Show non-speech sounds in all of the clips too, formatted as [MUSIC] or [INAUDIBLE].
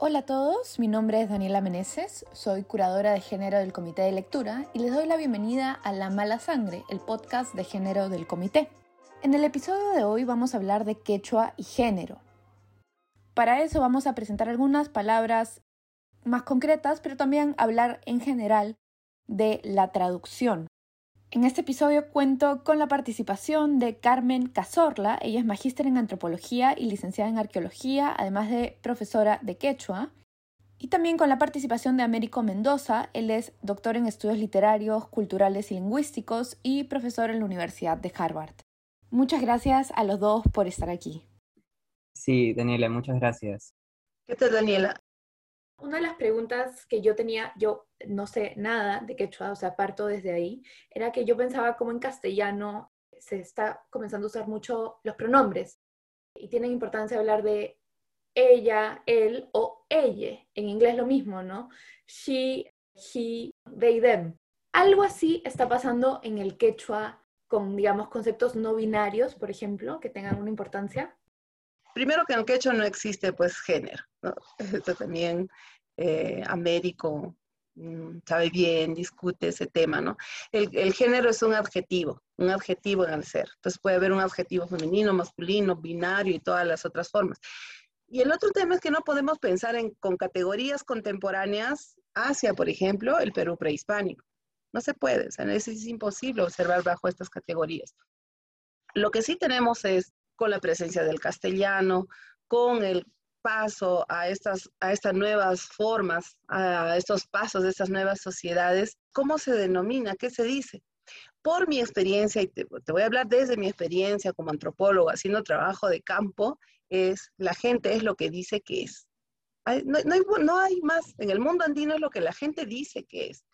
Hola a todos, mi nombre es Daniela Meneses, soy curadora de género del Comité de Lectura y les doy la bienvenida a La Mala Sangre, el podcast de género del comité. En el episodio de hoy vamos a hablar de quechua y género. Para eso vamos a presentar algunas palabras más concretas, pero también hablar en general de la traducción. En este episodio cuento con la participación de Carmen Cazorla, ella es magíster en antropología y licenciada en arqueología, además de profesora de quechua, y también con la participación de Américo Mendoza, él es doctor en estudios literarios, culturales y lingüísticos y profesor en la Universidad de Harvard. Muchas gracias a los dos por estar aquí. Sí, Daniela, muchas gracias. ¿Qué tal, Daniela? Una de las preguntas que yo tenía, yo no sé nada de quechua, o sea, parto desde ahí, era que yo pensaba como en castellano se está comenzando a usar mucho los pronombres y tienen importancia hablar de ella, él o ella. En inglés lo mismo, ¿no? She, he, they, them. Algo así está pasando en el quechua con, digamos, conceptos no binarios, por ejemplo, que tengan una importancia. Primero que en el quechua no existe, pues, género. ¿no? [LAUGHS] Esto también eh, Américo mm, sabe bien, discute ese tema, ¿no? El, género es un adjetivo, un adjetivo en el ser. Entonces puede haber un adjetivo femenino, masculino, binario y todas las otras formas. Y el otro tema es que no podemos pensar en, con categorías contemporáneas hacia, por ejemplo, el Perú prehispánico. No se puede, o sea, es, es imposible observar bajo estas categorías. Lo que sí tenemos es con la presencia del castellano, con el paso a estas, a estas nuevas formas, a estos pasos de estas nuevas sociedades, ¿cómo se denomina? ¿Qué se dice? Por mi experiencia, y te, voy a hablar desde mi experiencia como antropólogo haciendo trabajo de campo, es la gente es lo que dice que es. No, hay, no hay más, en el mundo andino es lo que la gente dice que es.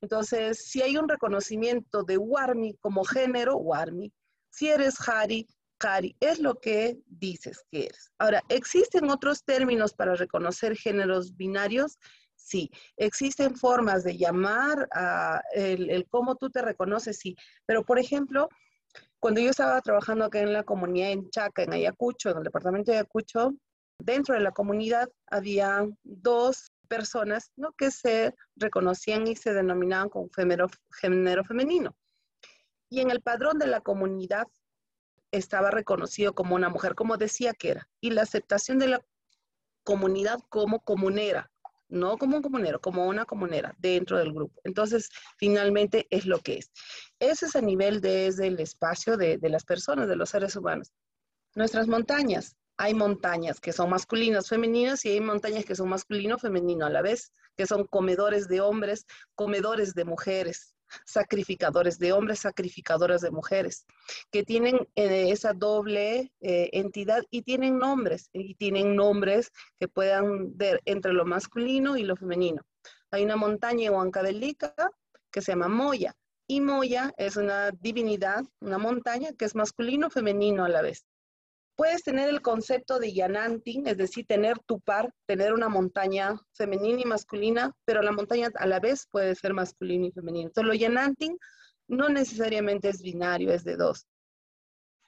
Entonces, si hay un reconocimiento de Warmi como género, Warmi. Si eres Hari, Cari, es lo que dices que eres. Ahora, ¿existen otros términos para reconocer géneros binarios? Sí, existen formas de llamar a el, cómo tú te reconoces, sí. Pero, por ejemplo, cuando yo estaba trabajando acá en la comunidad en Chaca, en Ayacucho, en el departamento de Ayacucho, dentro de la comunidad había dos personas ¿no? que se reconocían y se denominaban como género femenino. Y en el padrón de la comunidad estaba reconocido como una mujer, como decía que era, y la aceptación de la comunidad como comunera, no como un comunero, como una comunera dentro del grupo. Entonces, finalmente es lo que es. Ese es a nivel desde el espacio de, de las personas, de los seres humanos. Nuestras montañas, hay montañas que son masculinas, femeninas, y hay montañas que son masculino, femenino a la vez, que son comedores de hombres, comedores de mujeres, sacrificadores de hombres, sacrificadoras de mujeres, que tienen eh, esa doble eh, entidad y tienen nombres, y tienen nombres que puedan ver entre lo masculino y lo femenino. Hay una montaña en que se llama Moya, y Moya es una divinidad, una montaña que es masculino, femenino a la vez puedes tener el concepto de yananting, es decir, tener tu par, tener una montaña femenina y masculina, pero la montaña a la vez puede ser masculina y femenina. Entonces, lo yananting no necesariamente es binario, es de dos.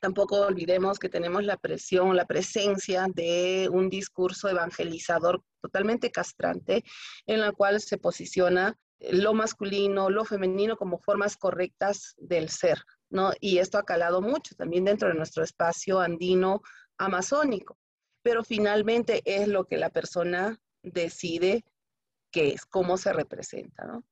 Tampoco olvidemos que tenemos la presión, la presencia de un discurso evangelizador totalmente castrante, en la cual se posiciona lo masculino, lo femenino como formas correctas del ser, ¿no? Y esto ha calado mucho también dentro de nuestro espacio andino amazónico, pero finalmente es lo que la persona decide que es, cómo se representa, ¿no?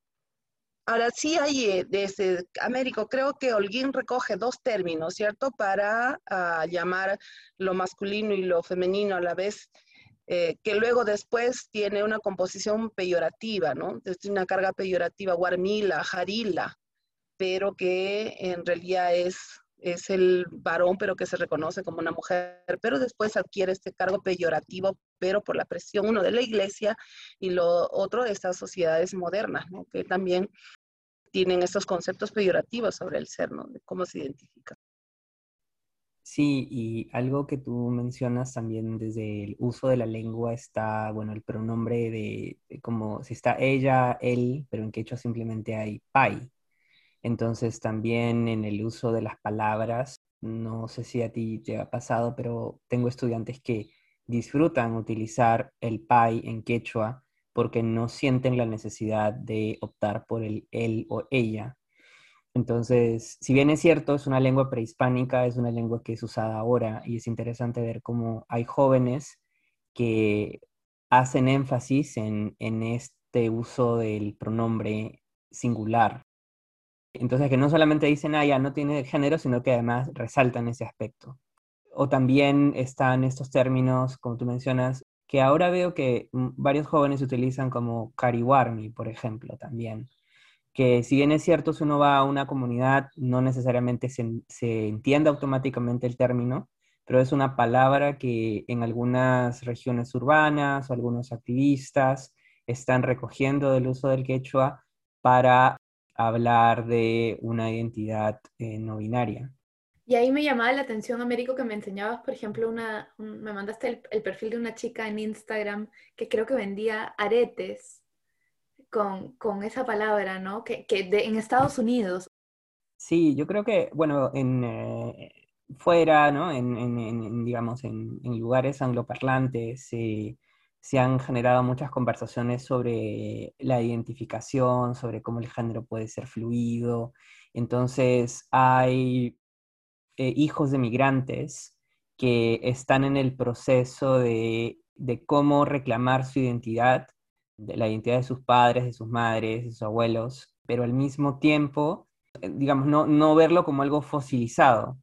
Ahora sí hay eh, desde Américo, creo que Holguín recoge dos términos, ¿cierto? Para ah, llamar lo masculino y lo femenino a la vez, eh, que luego después tiene una composición peyorativa, ¿no? Es una carga peyorativa, guarmila, jarila, pero que en realidad es, es el varón, pero que se reconoce como una mujer, pero después adquiere este cargo peyorativo, pero por la presión, uno de la iglesia y lo otro de estas sociedades modernas, que también tienen estos conceptos peyorativos sobre el ser, ¿no? de cómo se identifica. Sí, y algo que tú mencionas también desde el uso de la lengua está, bueno, el pronombre de, como si está ella, él, pero en quechua simplemente hay pai, entonces también en el uso de las palabras, no sé si a ti te ha pasado, pero tengo estudiantes que disfrutan utilizar el pai en quechua porque no sienten la necesidad de optar por el él o ella. Entonces, si bien es cierto, es una lengua prehispánica, es una lengua que es usada ahora y es interesante ver cómo hay jóvenes que hacen énfasis en, este uso del pronombre singular. Entonces, que no solamente dicen, ah, ya no tiene género, sino que además resaltan ese aspecto. O también están estos términos, como tú mencionas, que ahora veo que mm, varios jóvenes utilizan como cariwarmi, por ejemplo, también. Que si bien es cierto, si uno va a una comunidad, no necesariamente se, se entiende automáticamente el término, pero es una palabra que en algunas regiones urbanas o algunos activistas están recogiendo del uso del quechua para hablar de una identidad eh, no binaria. Y ahí me llamaba la atención, Américo, que me enseñabas, por ejemplo, una, me mandaste el, perfil de una chica en Instagram que creo que vendía aretes con, esa palabra, ¿no? Que, en Estados Unidos. Sí, yo creo que, bueno, en, eh, fuera, ¿no? En, digamos, en, lugares angloparlantes se han generado muchas conversaciones sobre la identificación, sobre cómo el género puede ser fluido. Entonces, hay eh, hijos de migrantes que están en el proceso de, de cómo reclamar su identidad, de la identidad de sus padres, de sus madres, de sus abuelos, pero al mismo tiempo, eh, digamos, no, no verlo como algo fosilizado,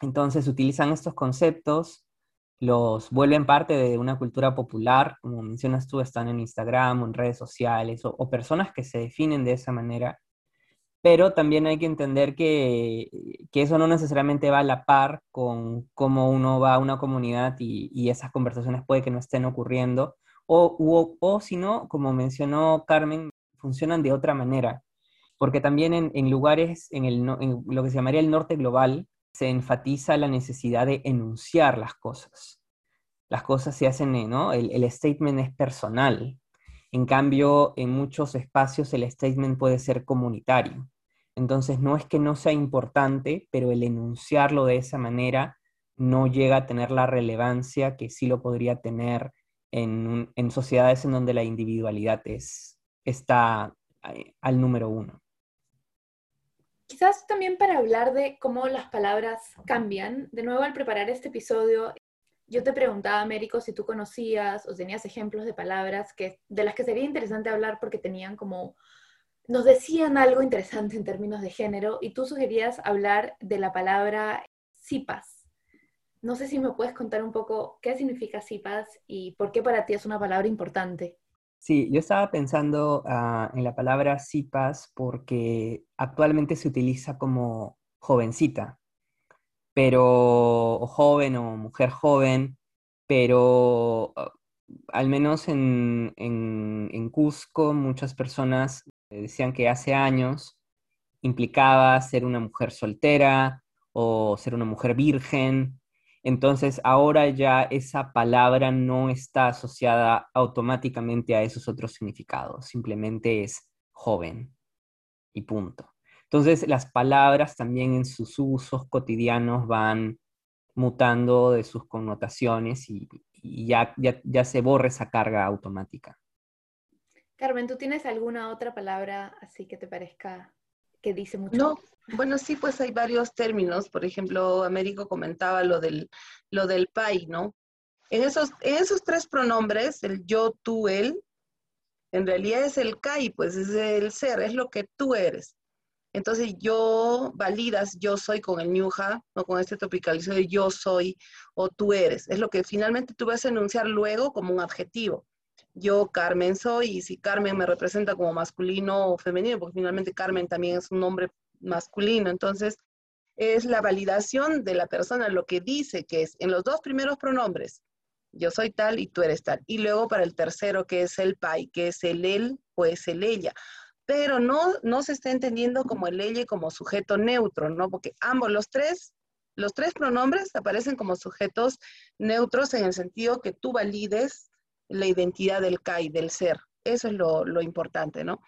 entonces utilizan estos conceptos, los vuelven parte de una cultura popular, como mencionas tú, están en Instagram o en redes sociales, o, personas que se definen de esa manera, pero también hay que entender que, eso no necesariamente va a la par con cómo uno va a una comunidad y, esas conversaciones puede que no estén ocurriendo, o, o, si no, como mencionó Carmen, funcionan de otra manera, porque también en, lugares, en, el, en lo que se llamaría el norte global, se enfatiza la necesidad de enunciar las cosas. Las cosas se hacen, ¿no? El, statement es personal. En cambio, en muchos espacios el statement puede ser comunitario. Entonces, no es que no sea importante, pero el enunciarlo de esa manera no llega a tener la relevancia que sí lo podría tener en, en sociedades en donde la individualidad es, está eh, al número uno. Quizás también para hablar de cómo las palabras cambian, de nuevo al preparar este episodio, yo te preguntaba, Américo, si tú conocías o tenías ejemplos de palabras que, de las que sería interesante hablar porque tenían como, nos decían algo interesante en términos de género y tú sugerías hablar de la palabra cipas. No sé si me puedes contar un poco qué significa cipas y por qué para ti es una palabra importante. Sí, yo estaba pensando ah, en la palabra CIPAS porque actualmente se utiliza como jovencita, pero o joven o mujer joven, pero ah, al menos en, en Cusco muchas personas decían que hace años implicaba ser una mujer soltera o ser una mujer virgen entonces ahora ya esa palabra no está asociada automáticamente a esos otros significados, simplemente es joven y punto. Entonces las palabras también en sus usos cotidianos van mutando de sus connotaciones y, ya, ya, ya se borra esa carga automática. Carmen, ¿tú tienes alguna otra palabra así que te parezca que dice mucho? No, bueno, sí, pues hay varios términos. Por ejemplo, Américo comentaba lo del, lo del pai, ¿no? En esos, en esos tres pronombres, el yo, tú, él, en realidad es el kai, pues es el ser, es lo que tú eres. Entonces yo validas yo soy con el ñuja, o con este tropicalizado de yo soy o tú eres. Es lo que finalmente tú vas a enunciar luego como un adjetivo yo Carmen soy y si Carmen me representa como masculino o femenino, porque finalmente Carmen también es un nombre masculino, entonces es la validación de la persona lo que dice que es en los dos primeros pronombres, yo soy tal y tú eres tal, y luego para el tercero que es el pai, que es el él o es el ella, pero no, no se está entendiendo como el ella como sujeto neutro, ¿no? Porque ambos, los tres, los tres pronombres aparecen como sujetos neutros en el sentido que tú valides la identidad del CAI, del ser. Eso es lo, importante, ¿no?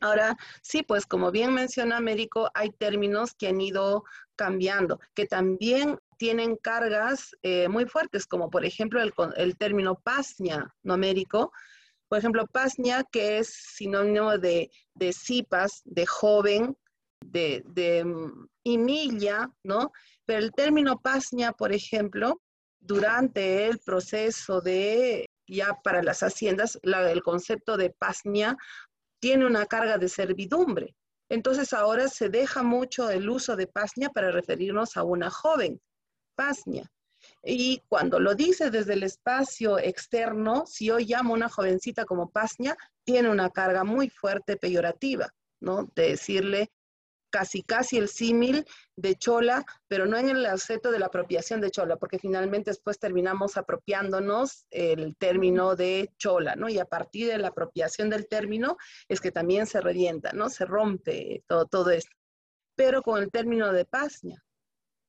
Ahora, sí, pues como bien menciona Américo, hay términos que han ido cambiando, que también tienen cargas eh, muy fuertes, como por ejemplo el, el término pasña numérico. Por ejemplo, pasña, que es sinónimo de, de cipas, de joven, de, de mm, ¿no? Pero el término pasña, por ejemplo, durante el proceso de, ya para las haciendas, el concepto de pasña tiene una carga de servidumbre. Entonces ahora se deja mucho el uso de pasña para referirnos a una joven, pasña. Y cuando lo dice desde el espacio externo, si yo llamo a una jovencita como pasña, tiene una carga muy fuerte peyorativa, ¿no? De decirle casi casi el símil de chola, pero no en el aspecto de la apropiación de chola, porque finalmente después terminamos apropiándonos el término de chola, ¿no? Y a partir de la apropiación del término es que también se revienta, ¿no? Se rompe todo, todo esto. Pero con el término de pasña,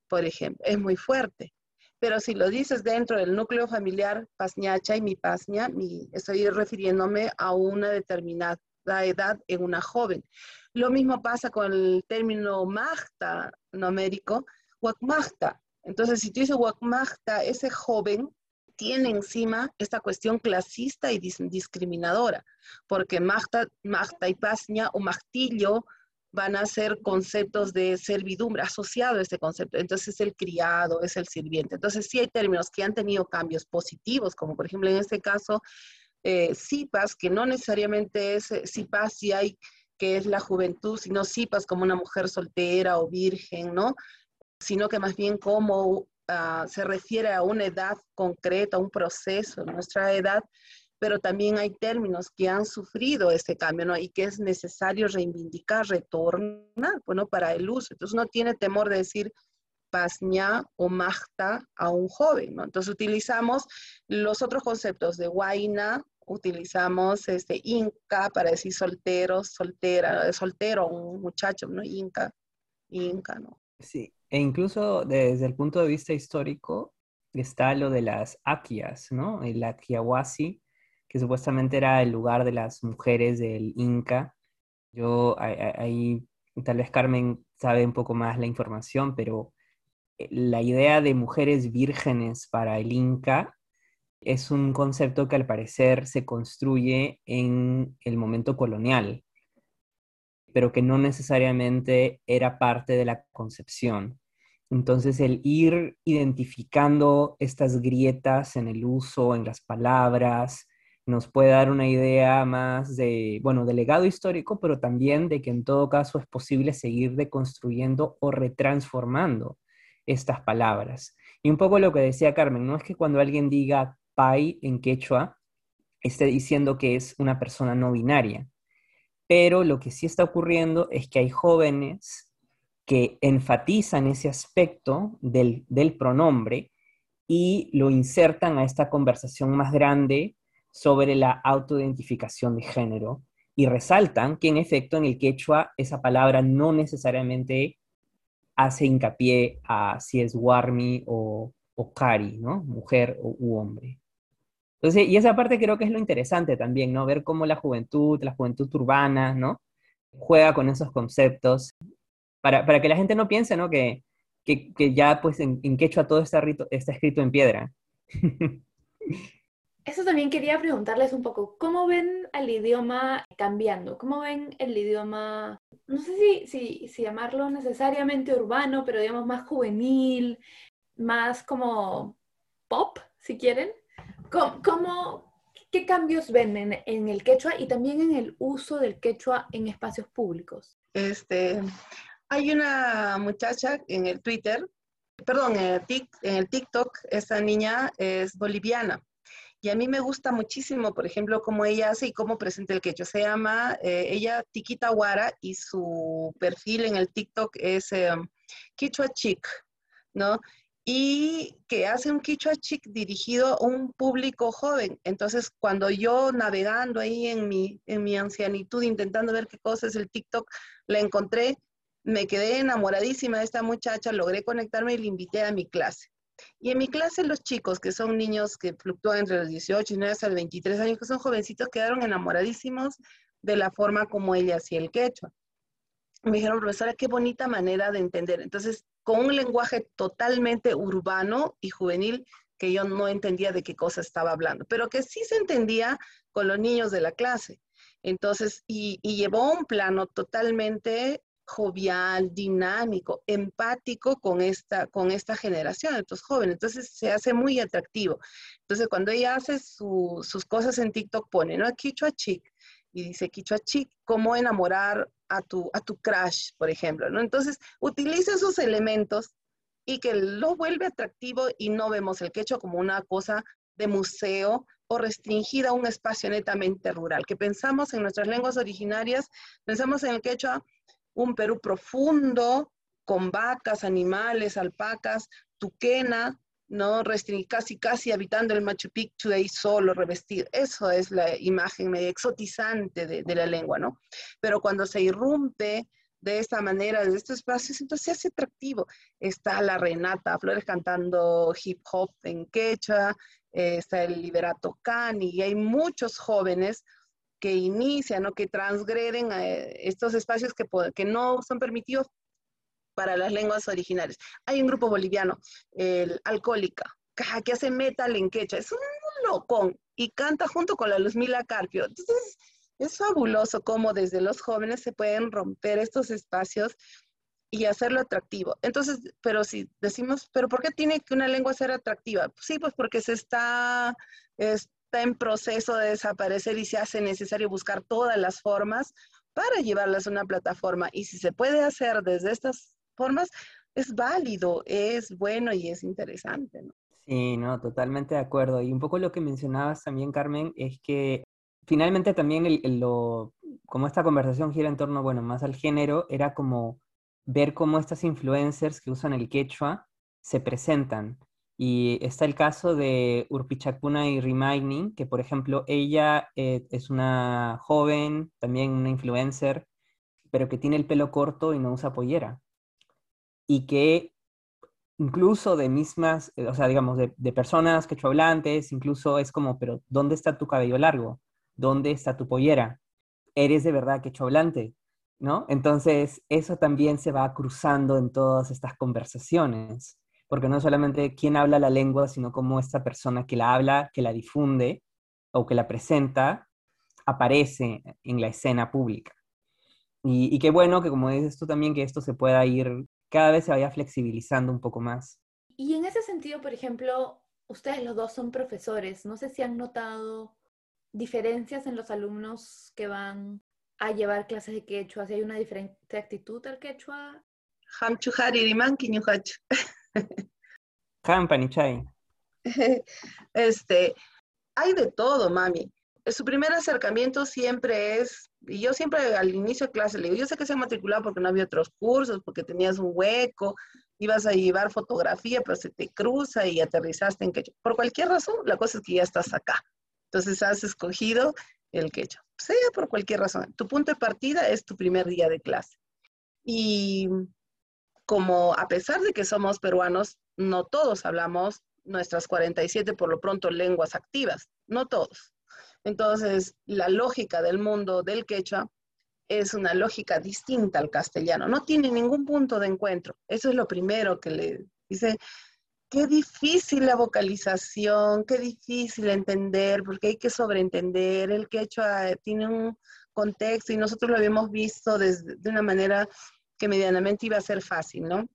por ejemplo, es muy fuerte. Pero si lo dices dentro del núcleo familiar pasñacha y mi pasña, mi, estoy refiriéndome a una determinada edad en una joven. Lo mismo pasa con el término magta numérico, wakmagta. Entonces, si tú dices wakmagta, ese joven tiene encima esta cuestión clasista y discriminadora, porque magta, magta y pasña o magtillo van a ser conceptos de servidumbre asociado a este concepto. Entonces, es el criado, es el sirviente. Entonces, sí hay términos que han tenido cambios positivos, como por ejemplo en este caso, eh, CIPAS, que no necesariamente es CIPAS si hay que es la juventud, sino sipas como una mujer soltera o virgen, ¿no? Sino que más bien como ah, se refiere a una edad concreta, un proceso, nuestra edad, pero también hay términos que han sufrido este cambio, ¿no? Y que es necesario reivindicar, retornar, bueno, para el uso. Entonces no tiene temor de decir pasña o magta a un joven, ¿no? Entonces utilizamos los otros conceptos de guaina, utilizamos este inca para decir soltero, soltera, soltero, un muchacho, ¿no? Inca, inca, ¿no? Sí, e incluso desde el punto de vista histórico está lo de las aquias, ¿no? El Aquiahuasi, que supuestamente era el lugar de las mujeres del Inca. Yo ahí, tal vez Carmen sabe un poco más la información, pero eh, la idea de mujeres vírgenes para el Inca es un concepto que al parecer se construye en el momento colonial, pero que no necesariamente era parte de la concepción. Entonces, el ir identificando estas grietas en el uso, en las palabras, nos puede dar una idea más de, bueno, de legado histórico, pero también de que en todo caso es posible seguir deconstruyendo o retransformando estas palabras. Y un poco lo que decía Carmen, no es que cuando alguien diga pai en quechua esté diciendo que es una persona no binaria. Pero lo que sí está ocurriendo es que hay jóvenes que enfatizan ese aspecto del, del pronombre y lo insertan a esta conversación más grande sobre la autoidentificación de género y resaltan que en efecto en el quechua esa palabra no necesariamente hace hincapié a si es warmi o, o kari, ¿no? Mujer u hombre. Entonces, y esa parte creo que es lo interesante también, ¿no? Ver cómo la juventud, la juventud urbana, ¿no? Juega con esos conceptos para, para que la gente no piense, ¿no? Que, que, ya, pues, en, en, quechua todo está, rito, está escrito en piedra. [LAUGHS] Eso también quería preguntarles un poco, ¿cómo ven al idioma cambiando? ¿Cómo ven el idioma, no sé si, si, si llamarlo necesariamente urbano, pero digamos más juvenil, más como pop, si quieren? ¿Cómo, qué cambios ven en, el quechua y también en el uso del quechua en espacios públicos? Este, hay una muchacha en el Twitter, perdón, en el, TikTok, esa niña es boliviana. Y a mí me gusta muchísimo, por ejemplo, cómo ella hace y cómo presenta el quechua. Se llama eh, ella Tiquita Guara y su perfil en el TikTok es eh, Quechua Chic, ¿no? Y que hace un quichua chic dirigido a un público joven. Entonces, cuando yo navegando ahí en mi, en mi ancianitud, intentando ver qué cosa es el TikTok, la encontré, me quedé enamoradísima de esta muchacha, logré conectarme y la invité a mi clase. Y en mi clase los chicos, que son niños que fluctúan entre los 18 y 9 hasta los 23 años, que son jovencitos, quedaron enamoradísimos de la forma como ella hacía el quechua. Me dijeron, profesora, qué bonita manera de entender. Entonces, con un lenguaje totalmente urbano y juvenil que yo no entendía de qué cosa estaba hablando, pero que sí se entendía con los niños de la clase. Entonces, y, llevó un plano totalmente jovial, dinámico, empático con esta, con esta generación, estos jóvenes. Entonces se hace muy atractivo. Entonces cuando ella hace sus cosas en TikTok, pone, ¿no? Quichua Chic, y dice Quichua Chic, cómo enamorar a tu, a tu crush, por ejemplo, ¿no? Entonces utiliza esos elementos y que lo vuelve atractivo y no vemos el quechua como una cosa de museo o restringida a un espacio netamente rural, que pensamos en nuestras lenguas originarias, pensamos en el quechua, un Perú profundo, con vacas, animales, alpacas, tuquena, ¿no? casi, casi habitando el Machu Picchu ahí solo, revestido. Eso es la imagen medio exotizante de, la lengua, ¿no? Pero cuando se irrumpe de esta manera, de estos espacios, entonces se hace atractivo. Está la Renata Flores cantando hip hop en quechua, eh, está el Liberato Cani, y hay muchos jóvenes que inician o que transgreden eh, estos espacios que, que no son permitidos para las lenguas originales. Hay un grupo boliviano, el Alcohólica, que hace metal en quechua, es un locón y canta junto con la Luzmila Carpio. Entonces, es fabuloso cómo desde los jóvenes se pueden romper estos espacios y hacerlo atractivo. Entonces, pero si decimos, pero ¿por qué tiene que una lengua ser atractiva? Sí, pues porque se está, está en proceso de desaparecer y se hace necesario buscar todas las formas para llevarlas a una plataforma. Y si se puede hacer desde estas formas, es válido, es bueno y es interesante. ¿no? Sí, no, totalmente de acuerdo. Y un poco lo que mencionabas también, Carmen, es que finalmente también lo, como esta conversación gira en torno, bueno, más al género, era como ver cómo estas influencers que usan el quechua se presentan. Y está el caso de Urpichacuna y Remaining, que por ejemplo ella eh, es una joven, también una influencer, pero que tiene el pelo corto y no usa pollera. Y que incluso de mismas, eh, o sea, digamos, de, de personas quechuahablantes, incluso es como, pero ¿dónde está tu cabello largo? ¿Dónde está tu pollera? ¿Eres de verdad quechuahablante? ¿no? Entonces, eso también se va cruzando en todas estas conversaciones, porque no solamente quién habla la lengua, sino cómo esta persona que la habla, que la difunde o que la presenta, aparece en la escena pública. Y, qué bueno que, como dices tú también, que esto se pueda ir, cada vez se vaya flexibilizando un poco más. Y en ese sentido, por ejemplo, ustedes los dos son profesores, no sé si han notado diferencias en los alumnos que van a llevar clases de quechua? Si hay una diferente actitud al quechua. [LAUGHS] [LAUGHS] Este, hay de todo, mami. Su primer acercamiento siempre es, y yo siempre al inicio de clase le digo, yo sé que se ha matriculado porque no había otros cursos, porque tenías un hueco, ibas a llevar fotografía, pero se te cruza y aterrizaste en quechua. Por cualquier razón, la cosa es que ya estás acá. Entonces has escogido el quechua sea por cualquier razón. Tu punto de partida es tu primer día de clase. Y como a pesar de que somos peruanos, no todos hablamos nuestras 47 por lo pronto lenguas activas, no todos. Entonces, la lógica del mundo del quechua es una lógica distinta al castellano, no tiene ningún punto de encuentro. Eso es lo primero que le dice, qué difícil la vocalización, qué difícil entender, porque hay que sobreentender. El quechua tiene un contexto y nosotros lo habíamos visto desde, de una manera que medianamente iba a ser fácil, ¿no?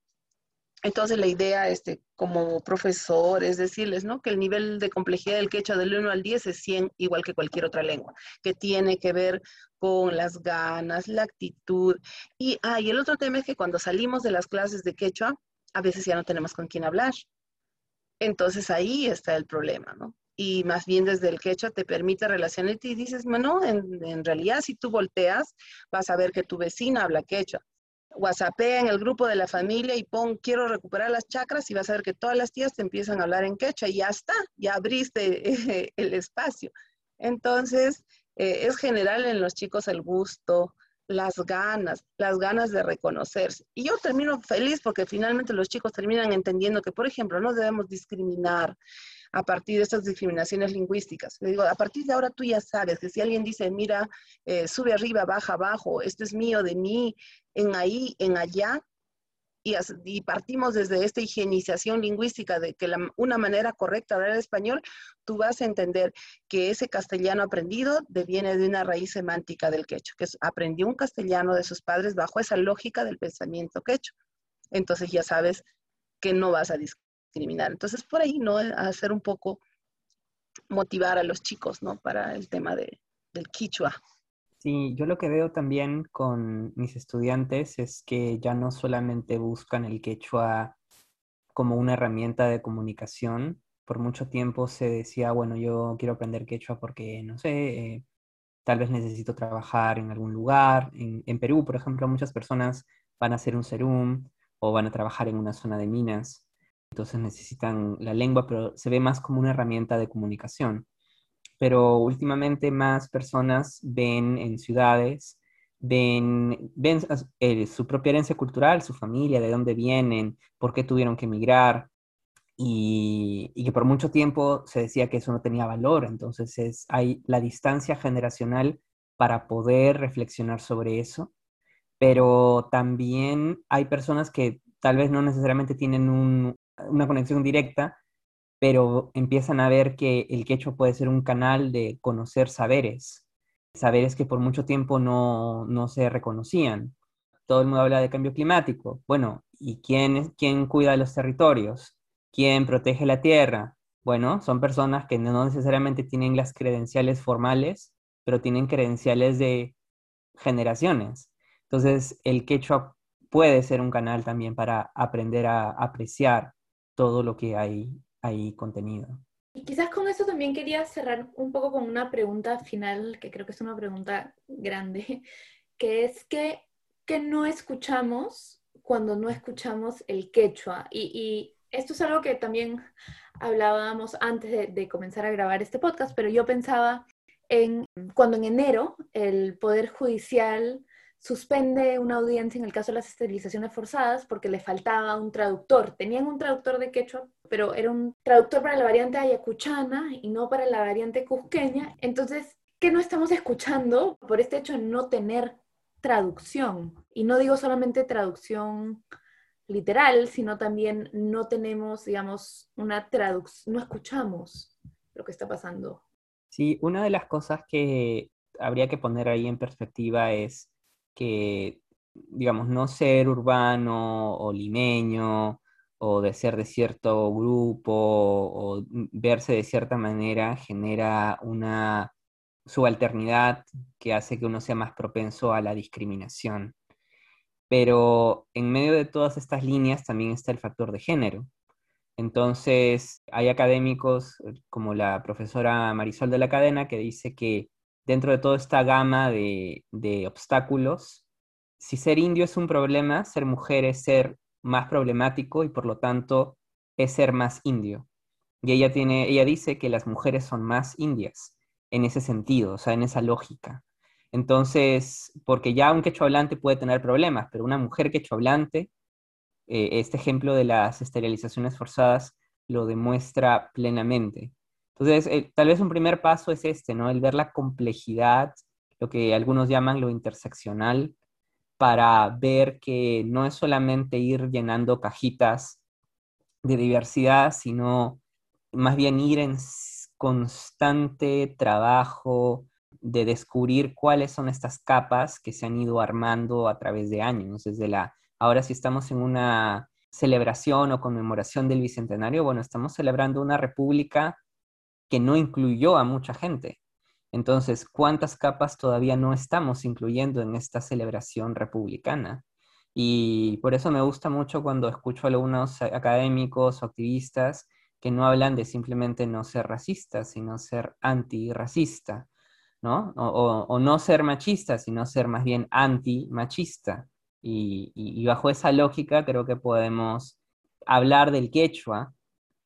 Entonces la idea, este, como profesor, es decirles, ¿no? Que el nivel de complejidad del quechua del 1 al 10 es 100, igual que cualquier otra lengua, que tiene que ver con las ganas, la actitud. Y, ah, y el otro tema es que cuando salimos de las clases de quechua, a veces ya no tenemos con quién hablar. Entonces ahí está el problema, ¿no? Y más bien desde el quechua te permite relacionarte y dices, bueno, en, en realidad si tú volteas, vas a ver que tu vecina habla quechua. WhatsAppea en el grupo de la familia y pon quiero recuperar las chakras y vas a ver que todas las tías te empiezan a hablar en quechua y ya está, ya abriste [LAUGHS] el espacio. Entonces, eh, es general en los chicos el gusto, las ganas, las ganas de reconocerse. Y yo termino feliz porque finalmente los chicos terminan entendiendo que, por ejemplo, no debemos discriminar a partir de estas discriminaciones lingüísticas. Le digo, a partir de ahora tú ya sabes que si alguien dice, mira, eh, sube arriba, baja abajo, esto es mío, de mí, en ahí, en allá, y, partimos desde esta higienización lingüística de que una manera correcta de hablar español, tú vas a entender que ese castellano aprendido deviene de una raíz semántica del quechua, que aprendió un castellano de sus padres bajo esa lógica del pensamiento quechua. Entonces ya sabes que no vas a discriminar. Entonces por ahí, ¿no? Hacer un poco, motivar a los chicos, ¿no? Para el tema de, del quichua. Sí, yo lo que veo también con mis estudiantes es que ya no solamente buscan el quechua como una herramienta de comunicación. Por mucho tiempo se decía, bueno, yo quiero aprender quechua porque, no sé, eh, tal vez necesito trabajar en algún lugar. En, en, Perú, por ejemplo, muchas personas van a hacer un serum o van a trabajar en una zona de minas. Entonces necesitan la lengua, pero se ve más como una herramienta de comunicación pero últimamente más personas ven en ciudades, ven, ven eh, su propia herencia cultural, su familia, de dónde vienen, por qué tuvieron que emigrar, y, y, que por mucho tiempo se decía que eso no tenía valor. Entonces es, hay la distancia generacional para poder reflexionar sobre eso, pero también hay personas que tal vez no necesariamente tienen una conexión directa, pero empiezan a ver que el quechua puede ser un canal de conocer saberes, saberes que por mucho tiempo no, no se reconocían. Todo el mundo habla de cambio climático. Bueno, ¿y quién, quién cuida los territorios? ¿Quién protege la tierra? Bueno, son personas que no necesariamente tienen las credenciales formales, pero tienen credenciales de generaciones. Entonces, el quechua puede ser un canal también para aprender a apreciar todo lo que hay hay contenido. Y quizás con eso también quería cerrar un poco con una pregunta final, que creo que es una pregunta grande, [LAUGHS] que es que, que no escuchamos cuando no escuchamos el quechua. Y, esto es algo que también hablábamos antes de, comenzar a grabar este podcast, pero yo pensaba en cuando en enero el Poder Judicial suspende una audiencia en el caso de las esterilizaciones forzadas porque le faltaba un traductor. Tenían un traductor de quechua, pero era un traductor para la variante ayacuchana y no para la variante cusqueña. Entonces, ¿qué no estamos escuchando por este hecho de no tener traducción? Y no digo solamente traducción literal, sino también no tenemos, digamos, una traducción, no escuchamos lo que está pasando. Sí, una de las cosas que habría que poner ahí en perspectiva es que, digamos, no ser urbano o limeño o de ser de cierto grupo o verse de cierta manera genera una subalternidad que hace que uno sea más propenso a la discriminación. Pero en medio de todas estas líneas también está el factor de género. Entonces, hay académicos eh, como la profesora Marisol de la Cadena que dice que dentro de toda esta gama de, obstáculos, si ser indio es un problema, ser mujer es ser más problemático y por lo tanto es ser más indio. Y ella, tiene, ella dice que las mujeres son más indias en ese sentido, o sea, en esa lógica. Entonces, porque ya un quechua hablante puede tener problemas, pero una mujer quechua hablante, eh, este ejemplo de las esterilizaciones forzadas lo demuestra plenamente. Entonces, eh, tal vez un primer paso es este, ¿no? El ver la complejidad, lo que algunos llaman lo interseccional, para ver que no es solamente ir llenando cajitas de diversidad, sino más bien ir en constante trabajo de descubrir cuáles son estas capas que se han ido armando a través de años, desde la ahora si estamos en una celebración o conmemoración del bicentenario, bueno, estamos celebrando una república que no incluyó a mucha gente. Entonces, ¿cuántas capas todavía no estamos incluyendo en esta celebración republicana? Y por eso me gusta mucho cuando escucho a algunos académicos o activistas que no hablan de simplemente no ser racista, sino ser antirracista, ¿no? O, no ser machista, sino ser más bien anti-machista. y bajo esa lógica creo que podemos hablar del quechua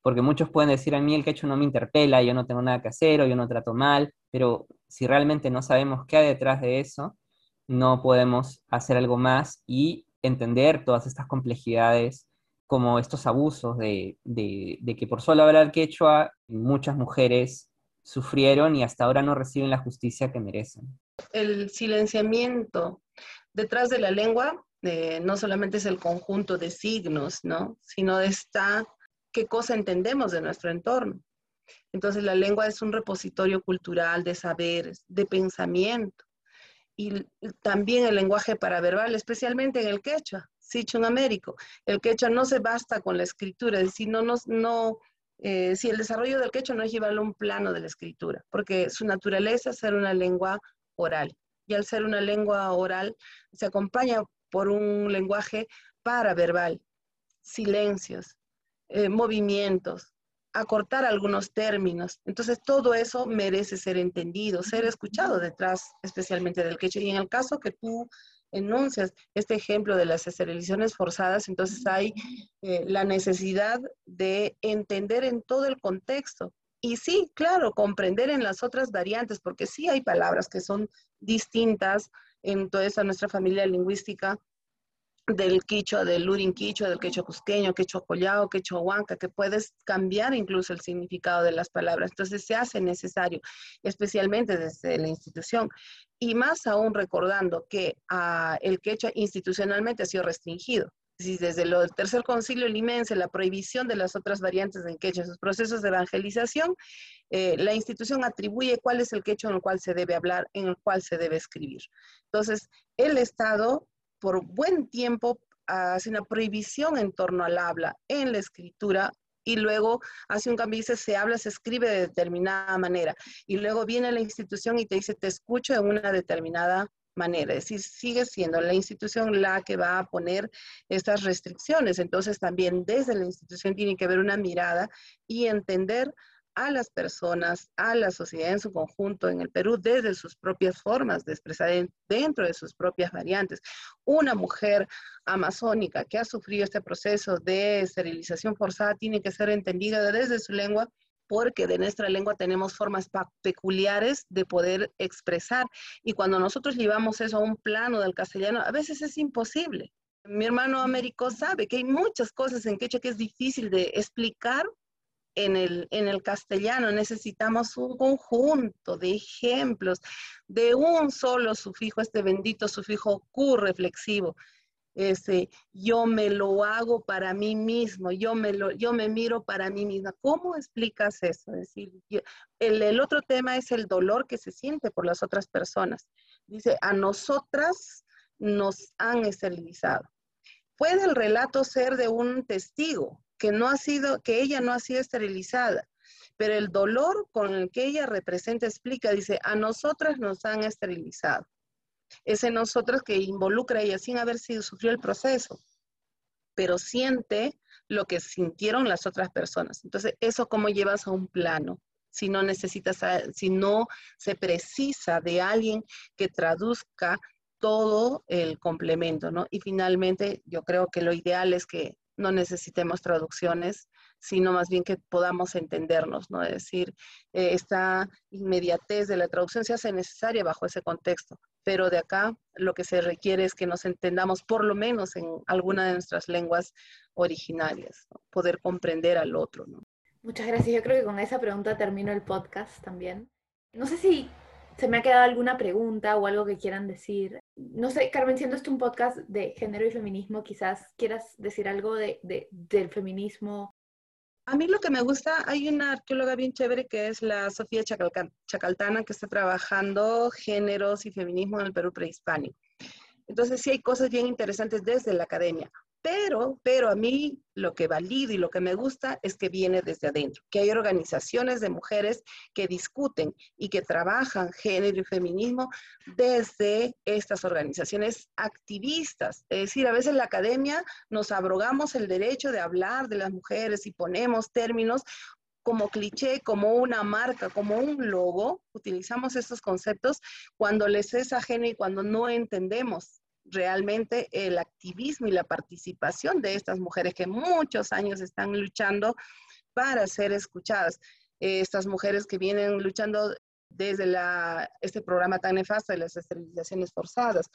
porque muchos pueden decir a mí el quechua no me interpela, yo no tengo nada que hacer o yo no trato mal, pero si realmente no sabemos qué hay detrás de eso, no podemos hacer algo más y entender todas estas complejidades como estos abusos de, de, que por solo hablar quechua muchas mujeres sufrieron y hasta ahora no reciben la justicia que merecen. El silenciamiento detrás de la lengua eh, no solamente es el conjunto de signos, ¿no? sino está qué cosa entendemos de nuestro entorno. Entonces la lengua es un repositorio cultural de saberes, de pensamiento. Y también el lenguaje paraverbal, especialmente en el quechua, Sichun Américo. El quechua no se basta con la escritura, es decir, no, no, eh, si el desarrollo del quechua no es llevarlo a un plano de la escritura, porque su naturaleza es ser una lengua oral. Y al ser una lengua oral, se acompaña por un lenguaje paraverbal, silencios, eh, movimientos, acortar algunos términos. Entonces, todo eso merece ser entendido, ser escuchado detrás, especialmente del quechua. Y en el caso que tú enuncias este ejemplo de las esterilizaciones forzadas, entonces hay eh, la necesidad de entender en todo el contexto. Y sí, claro, comprender en las otras variantes, porque sí hay palabras que son distintas en toda esa nuestra familia lingüística, del quichua, del lurin quichua, del quechua cusqueño, quechua collao, quechua huanca, que puedes cambiar incluso el significado de las palabras. Entonces se hace necesario, especialmente desde la institución. Y más aún recordando que ah, el quechua institucionalmente ha sido restringido. desde el tercer concilio limense, la prohibición de las otras variantes en quechua, sus procesos de evangelización, eh, la institución atribuye cuál es el quechua en el cual se debe hablar, en el cual se debe escribir. Entonces, el Estado por buen tiempo hace una prohibición en torno al habla en la escritura y luego hace un cambio y dice se habla, se escribe de determinada manera. Y luego viene la institución y te dice te escucho en una determinada manera. Es decir, sigue siendo la institución la que va a poner estas restricciones. Entonces también desde la institución tiene que haber una mirada y entender a las personas, a la sociedad en su conjunto en el Perú desde sus propias formas de expresar dentro de sus propias variantes. Una mujer amazónica que ha sufrido este proceso de esterilización forzada tiene que ser entendida desde su lengua porque de nuestra lengua tenemos formas peculiares de poder expresar. Y cuando nosotros llevamos eso a un plano del castellano, a veces es imposible. Mi hermano Américo sabe que hay muchas cosas en quechua que es difícil de explicar en el, en el castellano necesitamos un conjunto de ejemplos de un solo sufijo, este bendito sufijo Q reflexivo. Ese, yo me lo hago para mí mismo, yo me, lo, yo me miro para mí misma. ¿Cómo explicas eso? Es decir, el, el otro tema es el dolor que se siente por las otras personas. Dice, a nosotras nos han esterilizado. Puede el relato ser de un testigo, que no ha sido, que ella no ha sido esterilizada, pero el dolor con el que ella representa, explica, dice, a nosotras nos han esterilizado. Ese nosotros que involucra a ella sin haber sido, sufrió el proceso, pero siente lo que sintieron las otras personas. Entonces, eso cómo llevas a un plano, si no necesitas, si no se precisa de alguien que traduzca todo el complemento, ¿no? Y finalmente, yo creo que lo ideal es que no necesitemos traducciones, sino más bien que podamos entendernos, ¿no? Es decir, eh, esta inmediatez de la traducción se hace necesaria bajo ese contexto, pero de acá lo que se requiere es que nos entendamos por lo menos en alguna de nuestras lenguas originarias, poder comprender al otro, ¿no? Muchas gracias. Yo creo que con esa pregunta termino el podcast también. No sé si se me ha quedado alguna pregunta o algo que quieran decir. No sé, Carmen, siendo esto un podcast de género y feminismo, quizás quieras decir algo de, del feminismo. A mí lo que me gusta, hay una arqueóloga bien chévere que es la Sofía Chacaltana, que está trabajando géneros y feminismo en el Perú prehispánico. Entonces sí hay cosas bien interesantes desde la academia. Pero, pero a mí lo que valido y lo que me gusta es que viene desde adentro, que hay organizaciones de mujeres que discuten y que trabajan género y feminismo desde estas organizaciones activistas. Es decir, a veces en la academia nos abrogamos el derecho de hablar de las mujeres y ponemos términos como cliché, como una marca, como un logo, utilizamos estos conceptos cuando les es ajeno y cuando no entendemos realmente el activismo y la participación de estas mujeres que muchos años están luchando para ser escuchadas. Estas mujeres que vienen luchando desde la, este programa tan nefasto de las esterilizaciones forzadas.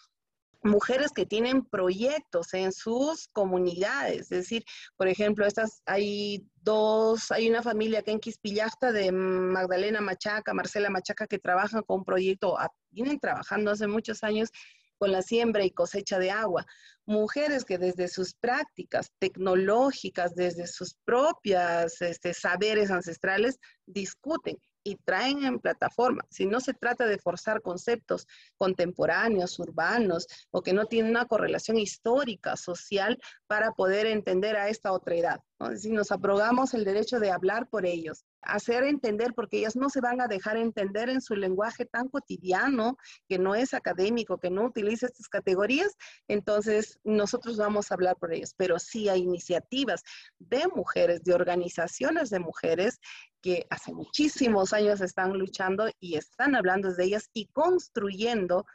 mujeres que tienen proyectos en sus comunidades. Es decir, por ejemplo, estas hay dos, hay una familia aquí en Quispillasta de Magdalena Machaca, Marcela Machaca, que trabajan con un proyecto, vienen trabajando hace muchos años con la siembra y cosecha de agua. Mujeres que desde sus prácticas tecnológicas, desde sus propias este, saberes ancestrales, discuten y traen en plataforma. Si no se trata de forzar conceptos contemporáneos, urbanos, o que no tienen una correlación histórica, social, para poder entender a esta otra edad. Si nos abrogamos el derecho de hablar por ellos, hacer entender, porque ellas no se van a dejar entender en su lenguaje tan cotidiano, que no es académico, que no utiliza estas categorías, entonces nosotros vamos a hablar por ellos. Pero sí hay iniciativas de mujeres, de organizaciones de mujeres que hace muchísimos años están luchando y están hablando de ellas y construyendo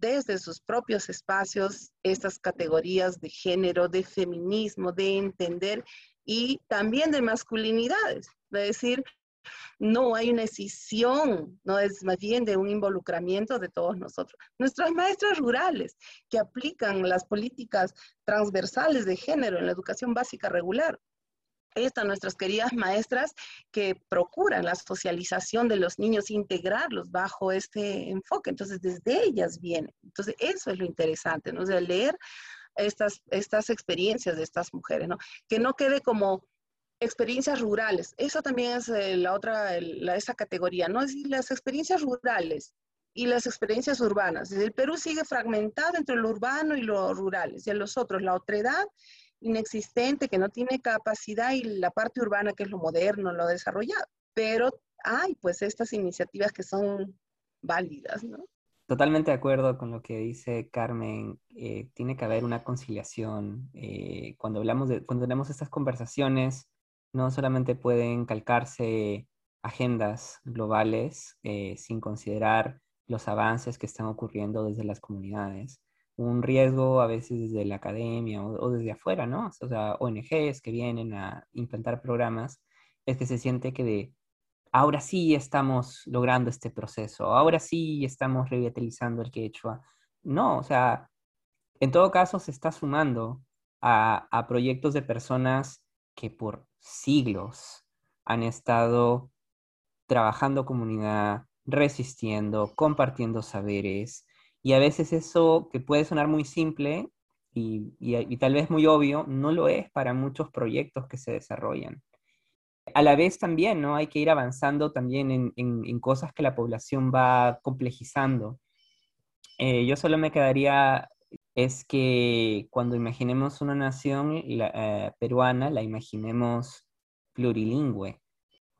desde sus propios espacios estas categorías de género, de feminismo, de entender y también de masculinidades. Es decir, no hay una escisión, no es más bien de un involucramiento de todos nosotros. Nuestras maestras rurales que aplican las políticas transversales de género en la educación básica regular, están nuestras queridas maestras que procuran la socialización de los niños, integrarlos bajo este enfoque. Entonces, desde ellas viene. Entonces, eso es lo interesante, ¿no? De leer estas, estas experiencias de estas mujeres, ¿no? Que no quede como experiencias rurales. Eso también es eh, la otra, esa categoría, ¿no? Es decir, las experiencias rurales y las experiencias urbanas. El Perú sigue fragmentado entre lo urbano y lo rural. Y en los otros, la otredad inexistente, que no tiene capacidad y la parte urbana, que es lo moderno, lo desarrollado. Pero hay pues estas iniciativas que son válidas, ¿no? Totalmente de acuerdo con lo que dice Carmen. Eh, tiene que haber una conciliación. Eh, cuando hablamos de, cuando tenemos estas conversaciones, no solamente pueden calcarse agendas globales eh, sin considerar los avances que están ocurriendo desde las comunidades, un riesgo a veces desde la academia o, desde afuera, ¿no? O sea, ONGs que vienen a implantar programas, es que se siente que de, ahora sí estamos logrando este proceso, ahora sí estamos revitalizando el quechua. No, o sea, en todo caso se está sumando a, a proyectos de personas que por siglos han estado trabajando comunidad, resistiendo, compartiendo saberes, y a veces eso que puede sonar muy simple y, tal vez muy obvio, no lo es para muchos proyectos que se desarrollan. A la vez también, ¿no? Hay que ir avanzando también en, cosas que la población va complejizando. Eh, yo solo me quedaría, es que cuando imaginemos una nación eh, peruana, la imaginemos plurilingüe,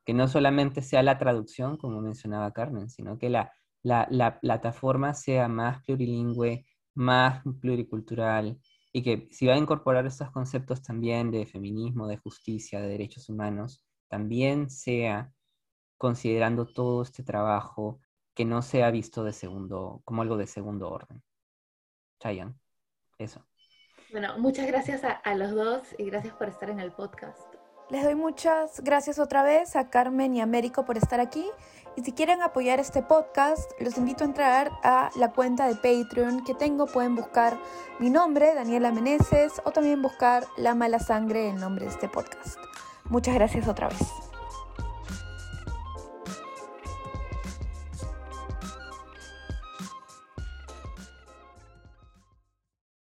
que no solamente sea la traducción, como mencionaba Carmen, sino que la, la, plataforma sea más plurilingüe, más pluricultural y que si va a incorporar estos conceptos también de feminismo, de justicia, de derechos humanos, también sea considerando todo este trabajo que no sea visto de segundo, como algo de segundo orden. Chayan, eso. Bueno, muchas gracias a, a los dos y gracias por estar en el podcast. Les doy muchas gracias otra vez a Carmen y a Américo por estar aquí y si quieren apoyar este podcast, los invito a entrar a la cuenta de Patreon que tengo. Pueden buscar mi nombre, Daniela Meneses, o también buscar La Mala Sangre, el nombre de este podcast. Muchas gracias otra vez.